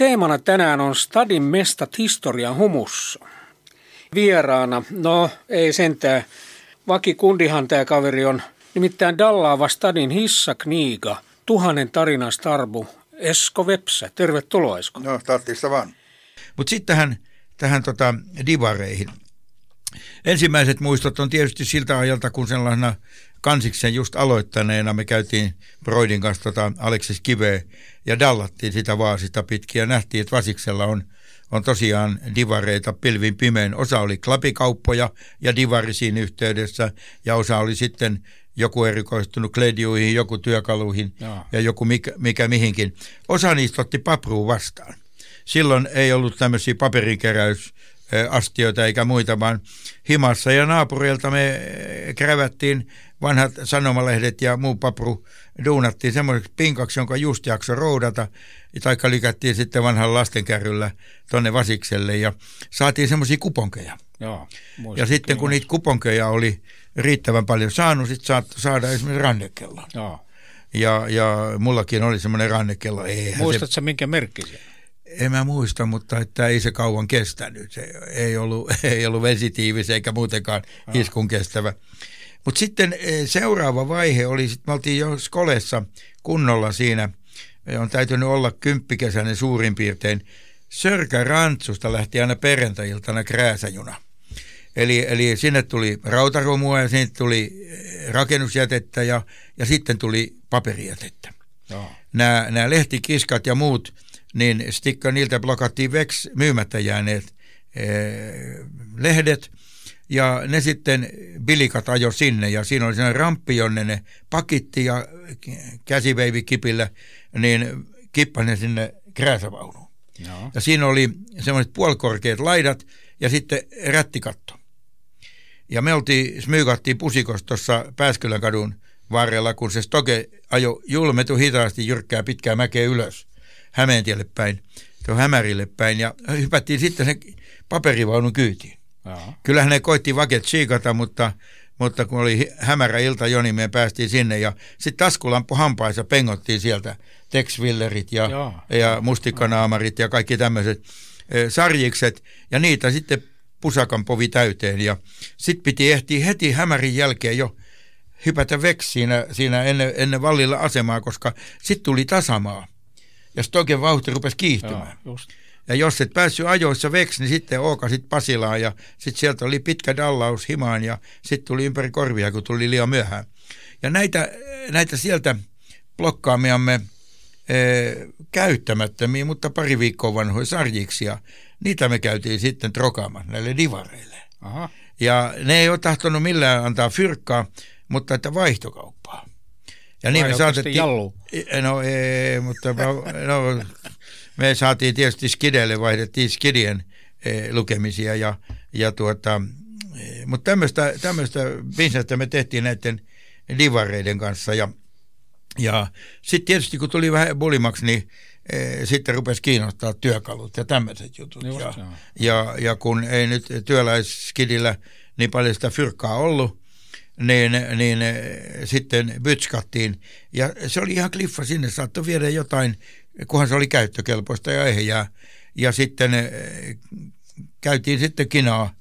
teemana tänään on Stadin mestat historian humussa. Vieraana, no ei sentään, vakikundihan tämä kaveri on, nimittäin Dallaava Stadin hissakniiga, tuhannen tarinan starbu, Esko Vepsä. Tervetuloa Esko. No, tarvitsista vaan. Mutta sitten tähän, tähän tota divareihin. Ensimmäiset muistot on tietysti siltä ajalta, kun sellaisena kansiksen just aloittaneena me käytiin Broidin kanssa tota Aleksis Kiveä ja dallattiin sitä vaasista pitkin ja nähtiin, että Vasiksella on, on tosiaan divareita pilvin pimein. Osa oli klapikauppoja ja divari siinä yhteydessä ja osa oli sitten joku erikoistunut kledjuihin, joku työkaluihin Jaa. ja joku mikä, mikä mihinkin. Osa niistä otti papruun vastaan. Silloin ei ollut tämmöisiä paperinkeräys astioita eikä muita, vaan himassa ja naapurilta me krävättiin vanhat sanomalehdet ja muu papru duunattiin semmoiseksi pinkaksi, jonka just jakso roudata, tai lykättiin sitten vanhan lastenkärryllä tonne Vasikselle ja saatiin semmoisia kuponkeja. Joo, ja sitten kun niitä kuponkeja oli riittävän paljon saanut, sitten saattoi saada esimerkiksi rannekellon. Joo. Ja, ja mullakin oli semmoinen rannekello. Muistatko se, minkä merkki se? En mä muista, mutta että ei se kauan kestänyt. Se ei ollut, ei ollut vesitiivis eikä muutenkaan iskun kestävä. Mutta sitten eh, seuraava vaihe oli, sit me oltiin jo Skolessa kunnolla siinä, on täytynyt olla kymppikesäinen suurin piirtein. Sörkä Rantsusta lähti aina perjantai-iltana krääsäjuna. Eli, eli sinne tuli rautarumua ja sinne tuli eh, rakennusjätettä ja, ja sitten tuli paperijätettä. Nämä, nämä lehtikiskat ja muut, niin stikka niiltä blokattiin veks myymättä jääneet ee, eh, lehdet – ja ne sitten bilikat ajo sinne ja siinä oli sellainen ramppi, jonne ne pakitti ja käsiveivi kipillä, niin kippasi sinne krääsävaunuun. No. Ja siinä oli semmoiset puolikorkeat laidat ja sitten rättikatto. Ja me oltiin, smyykattiin pusikossa tuossa Pääskylän kadun varrella, kun se stoke ajo julmetu hitaasti jyrkkää pitkää mäkeä ylös Hämeentielle päin, tuon Hämärille päin ja hypättiin sitten sen paperivaunun kyytiin. Kyllä Kyllähän ne koitti vaket siikata, mutta, mutta kun oli hämärä ilta jo, niin me päästiin sinne. Ja sitten taskulampu hampaissa pengottiin sieltä Texwillerit ja, ja mustikkanaamarit ja kaikki tämmöiset e, sarjikset. Ja niitä sitten pusakan povi täyteen. Ja sitten piti ehtiä heti hämärin jälkeen jo hypätä veksi siinä, siinä ennen, ennen vallilla asemaa, koska sitten tuli tasamaa. Ja Stoken vauhti rupesi kiihtymään. Joo, just. Ja jos et päässyt ajoissa veksi, niin sitten ookasit Pasilaan ja sitten sieltä oli pitkä dallaus himaan ja sitten tuli ympäri korvia, kun tuli liian myöhään. Ja näitä, näitä sieltä blokkaamiamme e, käyttämättömiä, mutta pari viikkoa vanhoja sarjiksia, niitä me käytiin sitten trokaamaan näille divareille. Aha. Ja ne ei ole tahtonut millään antaa fyrkkaa, mutta että vaihtokauppaa. Ja niin me saatettiin... Jallu? No ei, mutta no, me saatiin tietysti Skidelle, vaihdettiin Skidien e, lukemisia ja, ja tuota, e, mutta tämmöistä, tämmöistä bisnestä me tehtiin näiden divareiden kanssa ja, ja sitten tietysti kun tuli vähän bulimaksi, niin e, sitten rupesi kiinnostaa työkalut ja tämmöiset jutut. Just, ja, ja, ja kun ei nyt työläisskidillä niin paljon sitä fyrkkaa ollut, niin, niin sitten bytskattiin. Ja se oli ihan kliffa, sinne saattoi viedä jotain kunhan se oli käyttökelpoista ja ehjää. Ja sitten eh, käytiin sitten kinaa,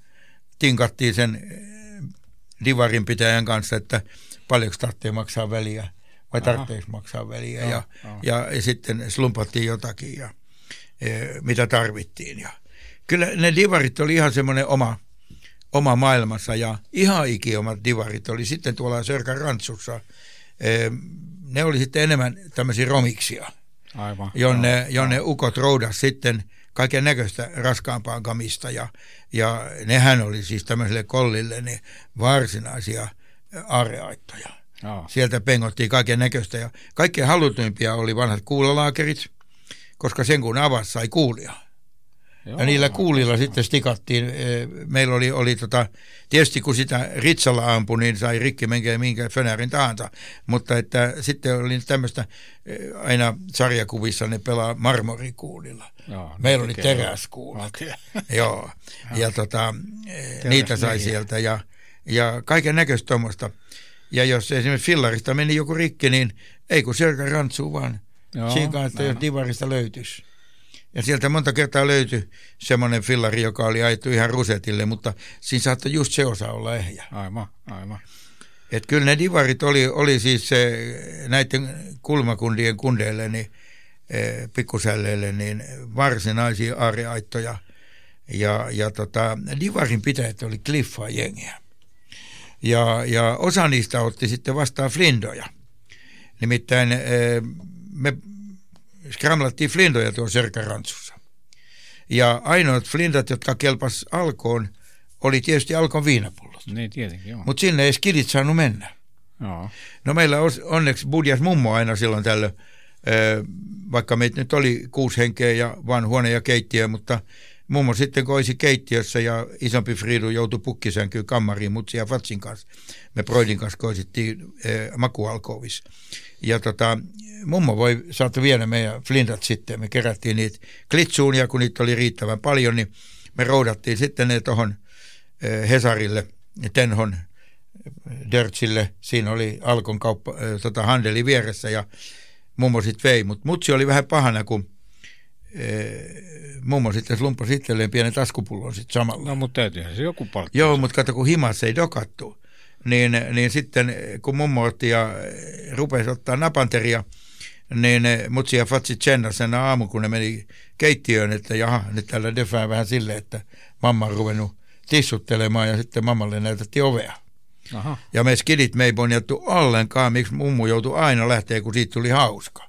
tinkattiin sen eh, divarin pitäjän kanssa, että paljonko tarvitsee maksaa väliä vai tarvitseeko maksaa väliä. Ja, ja, ja, ja sitten slumpattiin jotakin ja e, mitä tarvittiin. Ja kyllä ne divarit oli ihan semmoinen oma, oma maailmassa ja ihan ikiomat divarit oli sitten tuolla Sörkän rantsussa. Ne oli sitten enemmän tämmöisiä romiksia. Aivan. jonne, joo, jonne joo. ukot roudas sitten kaiken näköistä raskaampaa kamista ja, ja nehän oli siis tämmöiselle kollille niin varsinaisia areaittoja. Joo. Sieltä pengottiin kaiken näköistä ja kaikkein halutuimpia oli vanhat kuulalaakerit, koska sen kun avasi sai kuulia. Joo, ja niillä kuulilla sitten stikattiin. E, meillä oli, oli tota, tietysti kun sitä ritsalla ampui, niin sai rikki minkä, minkä fönärin tahansa. Mutta että sitten oli tämmöistä, e, aina sarjakuvissa ne pelaa marmorikuulilla. Joo, meillä oli teräskuulat. Okay. Joo, ja tota, e, niitä sai neljä. sieltä ja, ja kaiken näköistä tuommoista. Ja jos esimerkiksi fillarista meni joku rikki, niin ei kun selkä rantsuu vaan. Joo, Siinä kanssa, jos divarista löytyisi. Ja sieltä monta kertaa löytyi semmoinen fillari, joka oli ajettu ihan rusetille, mutta siinä saattoi just se osa olla ehjä. Aivan, aivan. Et kyllä ne divarit oli, oli siis se, näiden kulmakundien kundeille, niin, e, pikkusälleille, niin varsinaisia aareaittoja. Ja, ja tota, divarin pitäjät oli kliffaa jengiä. Ja, ja osa niistä otti sitten vastaan flindoja. Nimittäin e, me skramlattiin flindoja tuon Serkarantsussa. Ja ainoat flindat, jotka kelpas alkoon, oli tietysti alkon viinapullot. Niin tietenkin, joo. Mutta sinne ei skidit saanut mennä. joo. No meillä onneksi budjas mummo aina silloin tällöin, vaikka meitä nyt oli kuusi henkeä ja vaan huone ja keittiö, mutta mummo sitten koisi keittiössä ja isompi Friidu joutui pukkisänkyyn kammariin mutsi ja Fatsin kanssa. Me Broidin kanssa koisittiin makualkovis. Ja tota, mummo voi saattaa viedä meidän flindat sitten. Me kerättiin niitä klitsuun ja kun niitä oli riittävän paljon, niin me roudattiin sitten ne tuohon Hesarille, Tenhon Dörtsille. Siinä oli Alkon kauppa, tota, handeli vieressä ja mummo sitten vei. Mutta mutsi oli vähän pahana, kun mummo sitten slumppasi itselleen pienen taskupullon sitten samalla. No mutta täytyyhän se joku palkka. Joo, mutta kato kun himas ei dokattu. Niin, niin sitten kun mummo otti ja rupesi ottaa napanteria, niin mutsi ja Fatsi sen aamu, kun ne meni keittiöön, että jaha, nyt täällä defää vähän silleen, että mamma on ruvennut tissuttelemaan ja sitten mammalle näytettiin ovea. Aha. Ja me skidit me ei bonjattu ollenkaan, miksi mummu joutui aina lähteä, kun siitä tuli hauska.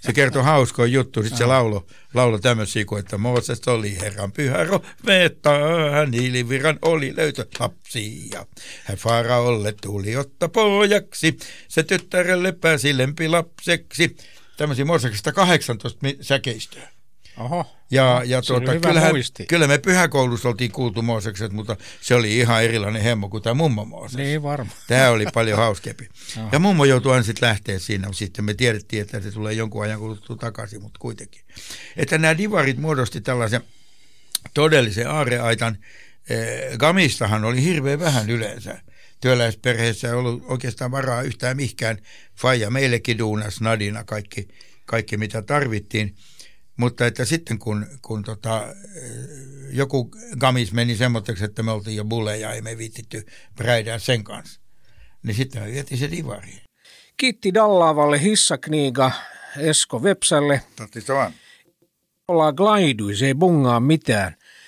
Se kertoi hauskoa juttu, sitten se laulo, laulo tämmöisiä kuin, että Mooses oli Herran pyhä vettä, hän hiiliviran oli löytö lapsi ja hän Faraolle tuli otta pojaksi, se tyttärelle pääsi lempilapseksi. Tämmöisiä Mooseksesta 18 säkeistöä. Oho. Ja, ja Se oli tuota, kyllähän, muisti. kyllä me pyhäkoulussa oltiin kuultu Moosekset, mutta se oli ihan erilainen hemmo kuin tämä mummo Mooses. Niin varmaan. Tämä oli paljon hauskempi. Ja mummo joutui aina sitten lähteä siinä. Sitten me tiedettiin, että se tulee jonkun ajan kuluttua takaisin, mutta kuitenkin. Että nämä divarit muodosti tällaisen todellisen aareaitan. Eh, Gamistahan oli hirveän vähän yleensä. Työläisperheessä ei ollut oikeastaan varaa yhtään mihkään. Faija meillekin duunas, Nadina, kaikki, kaikki mitä tarvittiin. Mutta että sitten kun, kun tota, joku gamis meni semmoiseksi, että me oltiin jo bulleja, ei me viittitty bräidää sen kanssa, niin sitten me vietiin se divariin. Kiitti Dallaavalle hissakniiga Esko Vepsälle. Totti se vaan. Ollaan glaiduis, ei bungaa mitään.